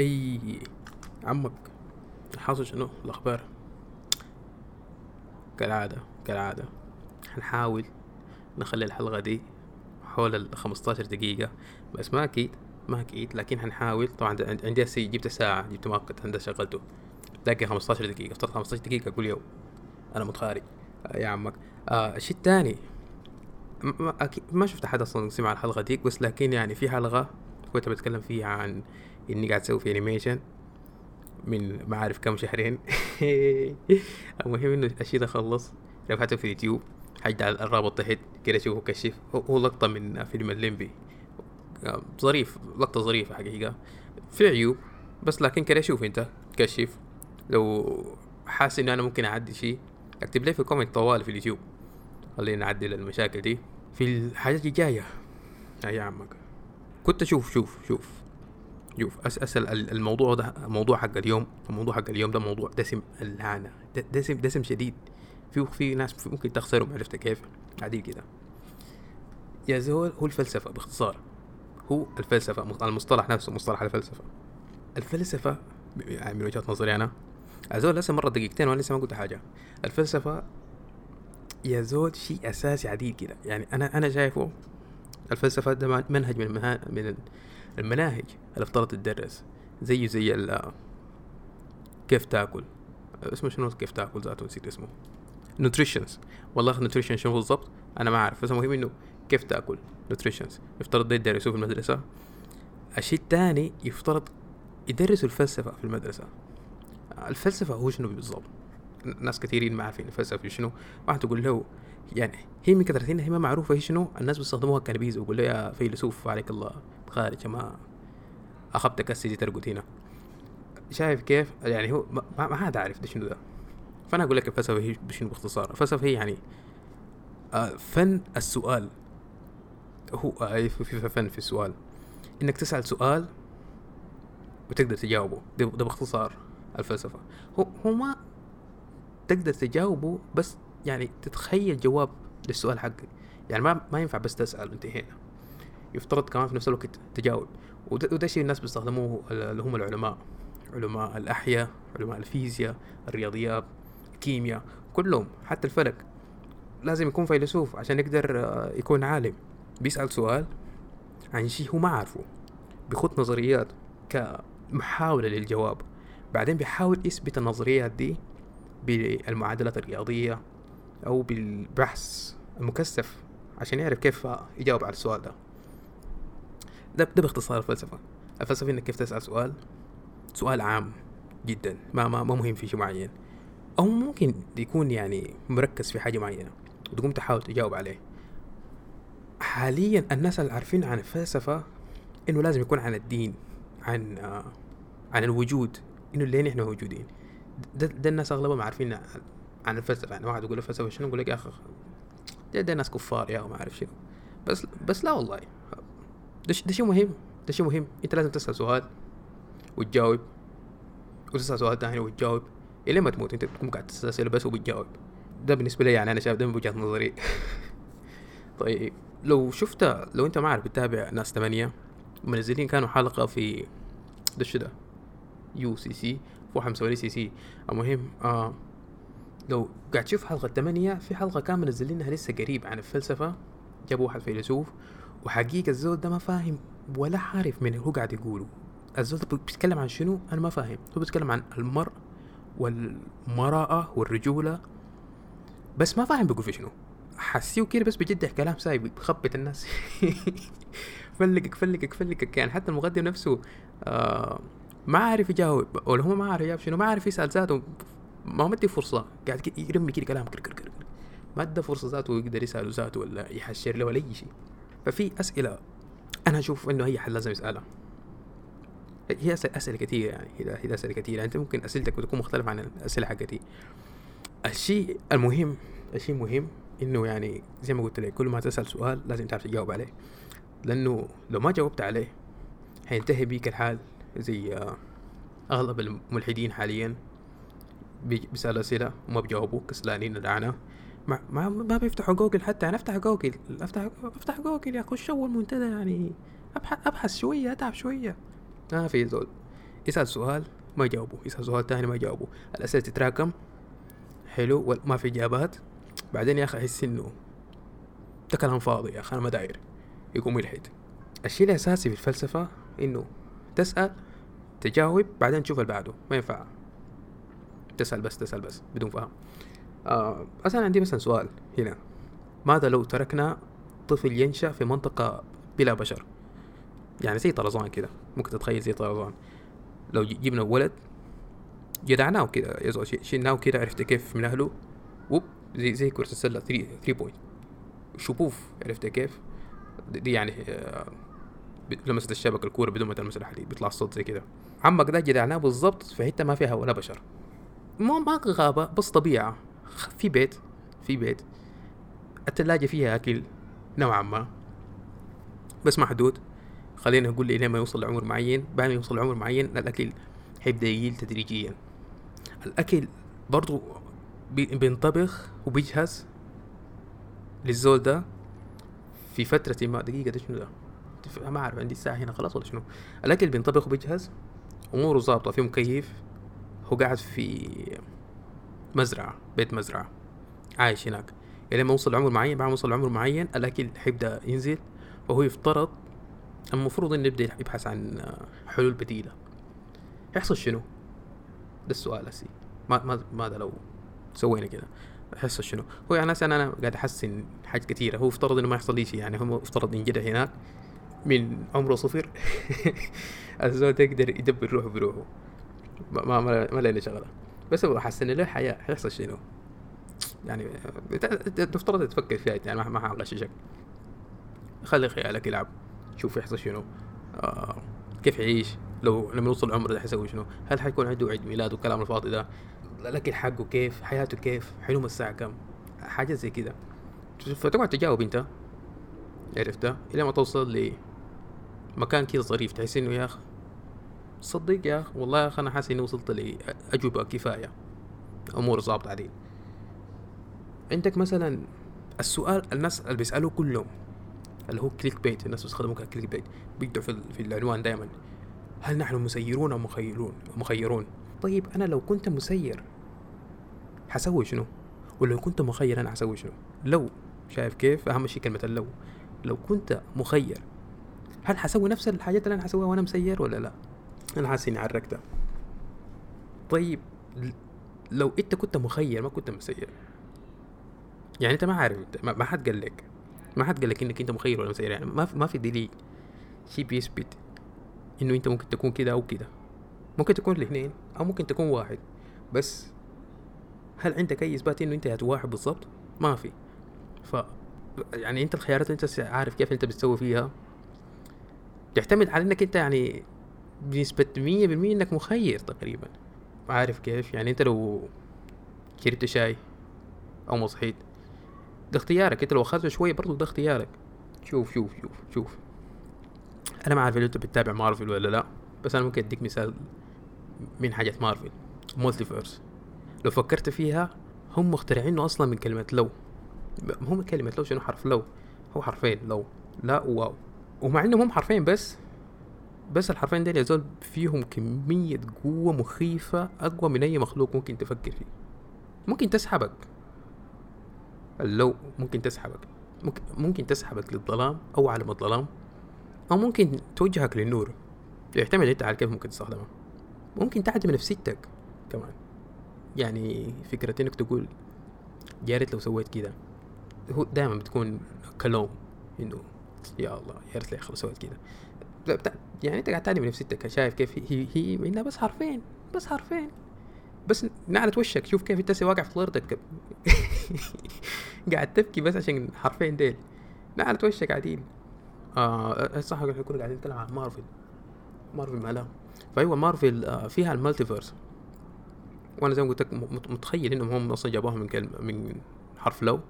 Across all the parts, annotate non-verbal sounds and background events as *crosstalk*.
أي عمك حاصل شنو الأخبار؟ كالعادة كالعادة. حنحاول نخلي الحلقة دي حول ال 15 دقيقة بس ما أكيد ما أكيد لكن حنحاول طبعا عندي هسي جبت ساعة جبت مؤقت هندسة شغلته. لكن 15 دقيقة افترض 15 دقيقة كل يوم. أنا متخارج. آه يا عمك. آه الشيء الثاني ما, أكيد ما شفت حد أصلا سمع الحلقة ديك بس لكن يعني في حلقة كنت بتكلم فيها عن إني قاعد أسوي في animation من ما عارف كم شهرين. *laughs* المهم إنه الشيء ده خلص رفعته في اليوتيوب حجعل الرابط تحت كده شوفوا كشف. هو لقطة من فيلم الليمبي. ظريف لقطة ظريفة حقيقة. في عيوب بس لكن كده شوف أنت كشف. لو حاسس إنه أنا ممكن أعدل شيء أكتب لي في comment طوالي في اليوتيوب. خلينا نعدل المشاكل دي. في الحاجات الجاية. يا عمك. كنت أشوف شوف شوف شوف أسأل الموضوع ده الموضوع حق اليوم الموضوع حق اليوم ده موضوع دسم الهانة دسم دسم شديد. في في ناس ممكن تخسرهم عرفت كيف؟ عادي كده. يا زول هو الفلسفة باختصار. هو الفلسفة المصطلح نفسه مصطلح الفلسفة. الفلسفة يعني من وجهة نظري أنا زول لسه مرة دقيقتين وأنا لسه ما قلت حاجة. الفلسفة يا زول شيء أساسي عديد كده. يعني أنا أنا شايفه الفلسفة ده منهج من من المناهج اللي افترض تدرس. زيه زي ال كيف تاكل. اسمه شنو؟ كيف تاكل ذاته؟ نسيت اسمه. nutritions والله nutrition شنو بالضبط؟ أنا ما أعرف. بس المهم إنه كيف تاكل؟ nutritions يفترض ده يدرسوه في المدرسة. الشيء الثاني يفترض يدرسوا الفلسفة في المدرسة. الفلسفة هو شنو بالضبط؟ ناس كثيرين ما عارفين الفلسفة شنو. واحد تقول له يعني هي من كثرة هي ما معروفة هي شنو الناس بيستخدموها كنبيز ويقول يا فيلسوف عليك الله. خارج ما أخبتك السجي ترقد هنا. شايف كيف؟ يعني هو ما, ما حد عارف ده شنو ده. فأنا أقول لك الفلسفة هي شنو باختصار. الفلسفة هي يعني آه فن السؤال. هو آه في فن في السؤال. إنك تسأل سؤال وتقدر تجاوبه. ده باختصار الفلسفة. هو هو ما تقدر تجاوبه بس يعني تتخيل جواب للسؤال حقك يعني ما ما ينفع بس تسأل وانتهينا يفترض كمان في نفس الوقت تجاوب. وده شيء الناس بيستخدموه اللي هم العلماء. علماء الأحياء علماء الفيزياء الرياضيات الكيمياء كلهم حتى الفلك. لازم يكون فيلسوف عشان يقدر آه، يكون عالم. بيسأل سؤال عن شيء هو ما عارفه. بيخط نظريات كمحاولة للجواب. بعدين بيحاول يثبت النظريات دي بالمعادلات الرياضية أو بالبحث المكثف عشان يعرف كيف يجاوب على السؤال ده. ده, ده باختصار الفلسفة. الفلسفة إنك كيف تسأل سؤال سؤال عام جدا ما ما, ما مهم في شيء معين. أو ممكن يكون يعني مركز في حاجة معينة وتقوم تحاول تجاوب عليه. حاليا الناس اللي عارفين عن الفلسفة إنه لازم يكون عن الدين عن آه عن الوجود إنه ليه نحن موجودين. ده, ده الناس أغلبهم عارفين عن الفلسفه يعني واحد يقول له فلسفه شنو يقول لك يا أخي ده, ناس كفار يا وما أعرف شنو. بس بس لا والله. ده, ده شيء مهم ده شيء مهم. أنت لازم تسأل سؤال وتجاوب وتسأل سؤال ثاني وتجاوب إلى ما تموت. أنت تكون قاعد تسأل أسئلة بس وبتجاوب. ده بالنسبة لي يعني أنا شايف ده من وجهة نظري. *laughs* طيب لو شفت لو أنت ما عارف بتتابع ناس ثمانية منزلين كانوا حلقة في ده شو ده؟ يو سي سي فوحة مسوي سي سي. المهم آه لو قاعد تشوف حلقة ثمانية في حلقة كان منزلينها لسه قريب عن الفلسفة. جابوا واحد فيلسوف وحقيقة الزول ده ما فاهم ولا عارف من هو قاعد يقوله. الزول ده بيتكلم عن شنو؟ أنا ما فاهم. هو بيتكلم عن المرء والمرأة والرجولة بس ما فاهم بيقول في شنو. حسيه كده بس بجد كلام سايب بخبط الناس. *laughs* فلقك فلقك فلقك يعني. حتى المقدم نفسه آه ما عارف يجاوب ولا هو ما عارف يجاوب شنو ما عارف يسأل ذاته. ما مدي فرصة. قاعد يرمي كده كلام كر كر كر ما ادى فرصة ذاته يقدر يسأله ذاته ولا يحشر له ولا أي شيء. ففي أسئلة أنا أشوف إنه هي حل لازم يسألها. هي أسئلة كثيرة يعني. هي أسئلة كثيرة يعني أنت ممكن أسئلتك تكون مختلفة عن الأسئلة حقتي. الشيء المهم الشيء المهم إنه يعني زي ما قلت لك كل ما تسأل سؤال لازم تعرف تجاوب عليه. لأنه لو ما جاوبت عليه حينتهي بيك الحال زي آه، أغلب الملحدين حاليا. بيسأل أسئلة وما بيجاوبوا كسلانين الأعنى ما ما ما بيفتحوا جوجل حتى. أنا أفتح جوجل أفتح أفتح جوجل يا أخش أول منتدى يعني. أبحث أبحث شوية أتعب شوية. ما في زول. يسأل سؤال ما يجاوبه يسأل سؤال تاني ما يجاوبه الأسئلة تتراكم. حلو. ما في إجابات. بعدين يا أخي أحس إنه ده كلام فاضي يا أخي أنا ما داير. يقوم يلحد. الشيء الأساسي في الفلسفة إنه تسأل تجاوب بعدين تشوف اللي بعده. ما ينفع. تسأل بس تسأل بس بدون فهم. آه أصلا عندي مثلا سؤال هنا. ماذا لو تركنا طفل ينشأ في منطقة بلا بشر؟ يعني زي طرزان كده. ممكن تتخيل زي طرزان. لو جبنا ولد جدعناه كده شلناه كده عرفت كيف من أهله؟ وب زي زي كرة السلة 3 3 بوينت شبوف عرفت كيف؟ دي يعني آه، لمست الشبكة الكورة بدون ما تلمس الحديد بيطلع الصوت زي كده. عمك ده جدعناه بالضبط في حتة ما فيها ولا بشر. ما ما غابة بس طبيعة. في بيت في بيت. التلاجة فيها أكل نوعا ما بس محدود. خلينا نقول لي ما يوصل لعمر معين. بعد ما يوصل لعمر معين الأكل حيبدأ يقل تدريجيا. الأكل برضو بينطبخ وبيجهز للزول ده في فترة ما. دقيقة ده شنو ده؟ ما أعرف عندي الساعة هنا خلاص ولا شنو؟ الأكل بينطبخ وبيجهز أموره ظابطة في مكيف. هو قاعد في مزرعة بيت مزرعة عايش هناك. يعني لما يوصل عمر معين بعد ما يوصل عمر معين الأكل حيبدأ ينزل وهو يفترض المفروض إنه يبدأ يبحث عن حلول بديلة. يحصل شنو؟ ده السؤال الأساسي ما ما ماذا لو سوينا كده؟ يحصل شنو؟ هو يعني أنا أنا قاعد أحسن حاجات كثيرة. هو افترض إنه ما يحصل لي شيء يعني. هو افترض ينجدع هناك من عمره صفر. *laughs* الزول يقدر يدبر روحه بروحه. ما ما, ما شغلة. بس هو حسن له حياة حيحصل شنو؟ يعني تفترض تفكر فيها يعني ما حغششك خلي خيالك يلعب. شوف يحصل شنو. آه كيف يعيش. لو لما يوصل العمر ده حيسوي شنو؟ هل حيكون عنده عيد ميلاد والكلام الفاضي ده؟ الاكل حقه كيف؟ حياته كيف؟ حينوم الساعة كم؟ حاجة زي كده. فتقعد تجاوب أنت. عرفتها إلى ما توصل لمكان كده ظريف. تحس إنه يا أخي صدق يا أخي والله يا أخي أنا حاسس إني وصلت لاجوبه كفاية. أمور ظابطة علي عندك مثلا السؤال الناس اللي بيسألوه كل يوم اللي هو clickbait الناس بيستخدموا clickbait بيقدروا في, في العنوان دائما هل نحن مسيرون أو مخيرون مخيرون؟ طيب أنا لو كنت مسير حسوي شنو؟ ولو كنت مخير أنا حسوي شنو؟ لو. شايف كيف؟ أهم شيء كلمة لو لو كنت مخير هل حسوي نفس الحاجات اللي أنا حسويها وأنا مسير ولا لا؟ أنا حاسس إني عرقتها. طيب لو أنت كنت مخير ما كنت مسير. يعني أنت ما عارف ما حد قال لك ما حد قال لك إنك أنت مخير ولا مسير. يعني ما في دليل. شيء بيثبت إنه أنت ممكن تكون كده أو كده. ممكن تكون الاثنين أو ممكن تكون واحد. بس هل عندك أي إثبات إنه أنت واحد بالضبط؟ ما في. ف يعني أنت الخيارات أنت عارف كيف أنت بتسوي فيها تعتمد على إنك أنت يعني بنسبة مية بالمية إنك مخير تقريبا. عارف كيف. يعني أنت لو شربت شاي أو ما صحيت ده اختيارك. أنت لو أخذته شوية برضو ده اختيارك. شوف شوف شوف شوف. أنا ما عارف إذا أنت بتتابع مارفل ولا لا بس أنا ممكن أديك مثال من حاجات مارفل multiverse لو فكرت فيها هم مخترعينه أصلا من كلمة لو. هم كلمة لو شنو؟ حرف لو. هو حرفين لو. لا وواو ومع إنهم هم حرفين بس بس الحرفين دول يزول فيهم كمية قوة مخيفة أقوى من أي مخلوق ممكن تفكر فيه. ممكن تسحبك. اللو ممكن تسحبك. ممكن, تسحبك للظلام أو عالم الظلام أو ممكن توجهك للنور. يعتمد أنت على كيف ممكن تستخدمه. ممكن تعدم نفسيتك كمان. يعني فكرة إنك تقول يا ريت لو سويت كده. هو دائما بتكون كلوم إنه يا الله يا ريت خلص سويت كده. يعني انت قاعد تعلم نفسيتك شايف كيف هي هي انها بس حرفين بس حرفين. بس نعلة وشك شوف كيف انت واقع في الأرض *laughs* قاعد تبكي بس عشان حرفين ديل. نعلة وشك قاعدين. آه صح إحنا كنا قاعدين نتكلم عن مارفل. مارفل مالها فايوه مارفل آه فيها ال multiverse. وأنا زي ما قلت لك متخيل إنهم هم أصلا جابوها من كلمة من حرف لو.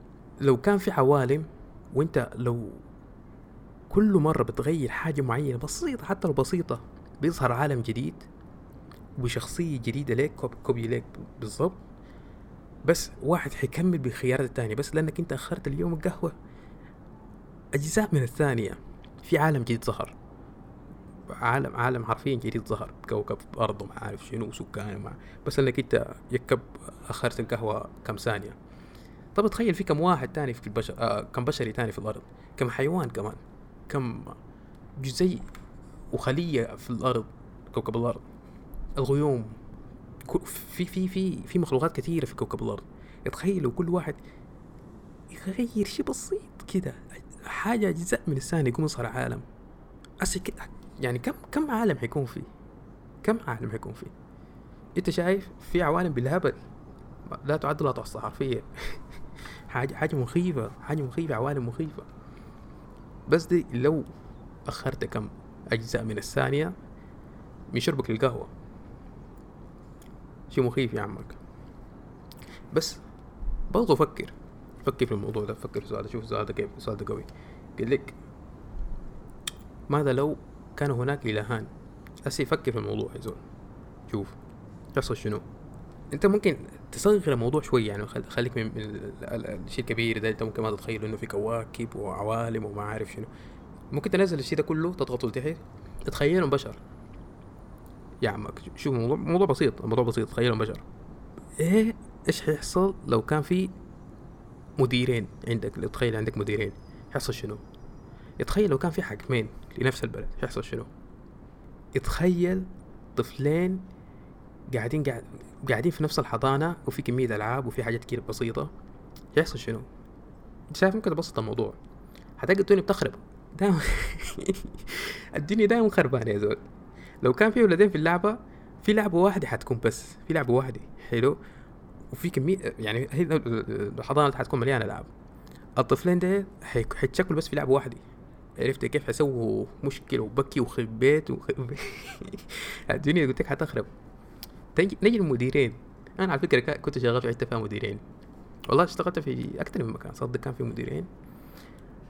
لو كان في عوالم وأنت لو كل مرة بتغير حاجة معينة بسيطة حتى لو بسيطة بيظهر عالم جديد وشخصية جديدة ليك كوبي ليك بالضبط. بس واحد حيكمل بالخيارات التانية. بس لأنك أنت أخرت اليوم القهوة أجزاء من الثانية في عالم جديد ظهر. عالم عالم حرفيا جديد ظهر. كوكب أرض وما عارف شنو سكان وما بس انك أنت يكب أخرت القهوة كم ثانية. طب تخيل في كم واحد تاني في البشر آه كم بشري تاني في الأرض. كم حيوان كمان. كم جزيء وخلية في الأرض كوكب الأرض. الغيوم في في في في مخلوقات كثيرة في كوكب الأرض. تخيل لو كل واحد يغير شيء بسيط كده حاجة أجزاء من الثانية يقوم يصير عالم. أسي يعني كم كم عالم حيكون فيه؟ كم عالم حيكون فيه؟ أنت شايف في عوالم بالهبل لا تعد ولا تحصى حرفيا. *laughs* حاجة حاجة مخيفة حاجة مخيفة عوالم مخيفة. بس دي لو أخرت كم أجزاء من الثانية من شربك للقهوة شيء مخيف يا عمك. بس برضو فكر فكر في الموضوع ده فكر في السؤال ده شوف السؤال ده كيف السؤال ده قوي. قال لك ماذا لو كان هناك إلهان؟ هسه فكر في الموضوع يا زول. شوف يحصل شنو؟ أنت ممكن تصغر الموضوع شوي يعني خليك من الشيء الكبير ده انت ممكن ما تتخيل إنه في كواكب وعوالم وما عارف شنو. ممكن تنزل الشيء ده كله تضغطه لتحت تتخيلهم بشر. يا عمك شوف موضوع موضوع بسيط الموضوع بسيط تخيلهم بشر. إيه إيش حيحصل لو كان في مديرين عندك؟ تخيل عندك مديرين يحصل شنو؟ يتخيل لو كان في حاكمين لنفس البلد يحصل شنو؟ يتخيل طفلين قاعدين قاعد قاعدين في نفس الحضانة وفي كمية ألعاب وفي حاجات كتير بسيطة. يحصل شنو؟ شايف ممكن تبسط الموضوع. حتلقى الدنيا بتخرب. دايما *laughs* الدنيا دايما خربانة يا زول. لو كان في ولدين في اللعبة في لعبة واحدة حتكون بس. في لعبة واحدة. حلو؟ وفي كمية يعني هي الحضانة حتكون مليانة ألعاب. الطفلين ده حيتشكلوا بس في لعبة واحدة. عرفت كيف حيسووا مشكلة وبكي وخرب بيت وخرب *laughs* الدنيا قلت لك حتخرب. نجي المديرين أنا على فكرة كنت شغال في حتة فيها مديرين. والله اشتغلت في أكثر من مكان صدق كان في مديرين.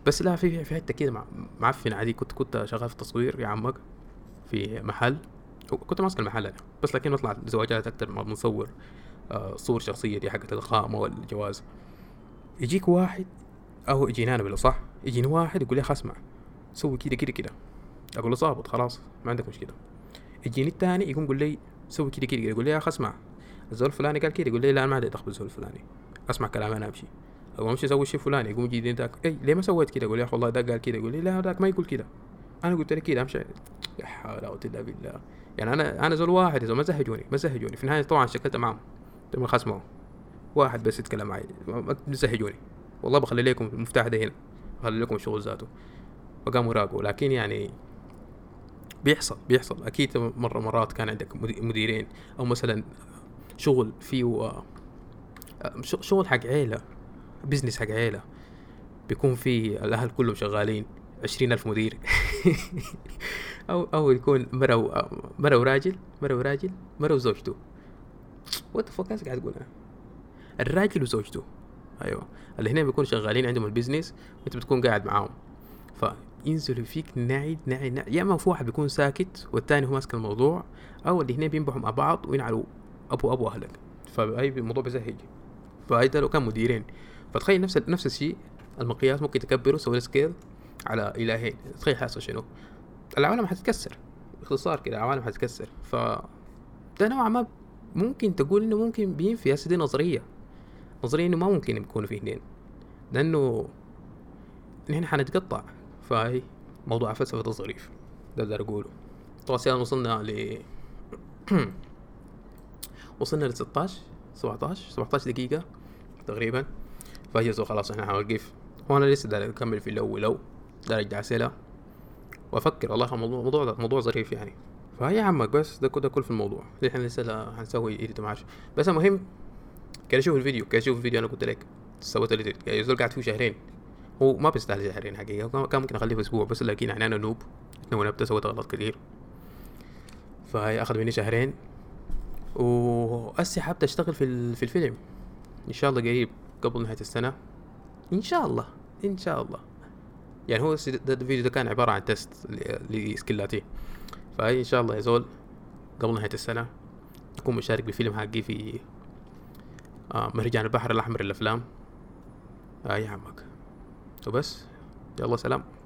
بس لا في في حتة كده معفن عادي. كنت كنت شغال في التصوير يا عمك في محل. كنت ماسك المحل أنا. بس لكن بطلع زواجات أكثر ما بنصور آه صور شخصية دي حقت الخامة والجواز. يجيك واحد أو يجيني أنا صح؟ يجيني واحد يقول لي اسمع سوي كده كده كده. أقول له ظابط خلاص ما عندك مشكلة. يجيني الثاني يقوم يقول لي سوي كده كده يقول لي يا أخي اسمع الزول الفلاني قال كده يقول لي لا أنا ما عندي دخل بالزول الفلاني. أسمع كلام أنا أمشي. أو أمشي أسوي شيء فلاني يقوم يجي ذاك اي ليه ما سويت كده؟ يقول يا أخي والله ده قال كده. يقول لي لا ذاك ما يقول كده. أنا قلت لك كده أمشي. يا حول ولا قوة إلا بالله. يعني أنا أنا زول واحد ما زهجوني ما زهجوني في النهاية طبعا شكلت معهم تم خصمه واحد بس يتكلم معي. ما تزهجوني والله بخلي لكم المفتاح ده هنا. بخلي لكم الشغل ذاته. وقاموا راقوا. لكن يعني بيحصل بيحصل. أكيد مرة مرات كان عندك مديرين أو مثلا شغل فيه شغل حق عيلة business حق عيلة بيكون في الأهل كلهم شغالين عشرين ألف مدير. *laughs* أو أو يكون مرة مرة وراجل مرة وراجل مرة وزوجته. what fuck قاعد تقولها الراجل وزوجته. أيوه. اللي هنا بيكونوا شغالين عندهم ال business وأنت بتكون قاعد معاهم. ينزلوا فيك نعيد نعيد, نعيد. يا اما في واحد بيكون ساكت والتاني هو ماسك الموضوع. أو هنا بينبحوا مع بعض وينعلوا أبو أبو أهلك. فهي الموضوع بزهج فهي لو كان مديرين. فتخيل نفس نفس الشيء المقياس ممكن تكبره تسوي scale على إلهين. تخيل حاصل شنو؟ العالم حتتكسر. باختصار كده العالم حتتكسر. ف ده نوعا ما ممكن تقول إنه ممكن بينفي. هسه دي نظرية. نظرية إنه ما ممكن يكون في اثنين. لأنه نحن حنتقطع. فهي موضوع فلسفة الظريف. ده اللي أقوله طبعا وصلنا ل *clears throat* وصلنا ل 16 17 17 دقيقة تقريبا. فجأة خلاص إحنا حنوقف وأنا لسه داير أكمل في لو لو داير أرجع أسئلة. وأفكر والله الموضوع موضوع موضوع ظريف يعني. فهي عمك بس ده كده كل في الموضوع. إحنا لسه حنسوي ايديت معاش. بس المهم كده شوف الفيديو كده شوف الفيديو أنا قلت لك سويت ال edit يعني قاعد فيه شهرين. هو ما بيستاهل شهرين حقيقة كان ممكن أخليه في أسبوع بس لكن يعني أنا noob مبتدأ سويت غلط كثير فهي أخذ مني شهرين وأسي حابة أشتغل في, في الفيلم. إن شاء الله قريب قبل نهاية السنة. إن شاء الله إن شاء الله. يعني هو الفيديو ده كان عبارة عن test ل skill اتي فهي إن شاء الله يا زول قبل نهاية السنة أكون مشارك بفيلم حقي في آه مهرجان البحر الأحمر للأفلام آه يا عمك. وبس يلا سلام.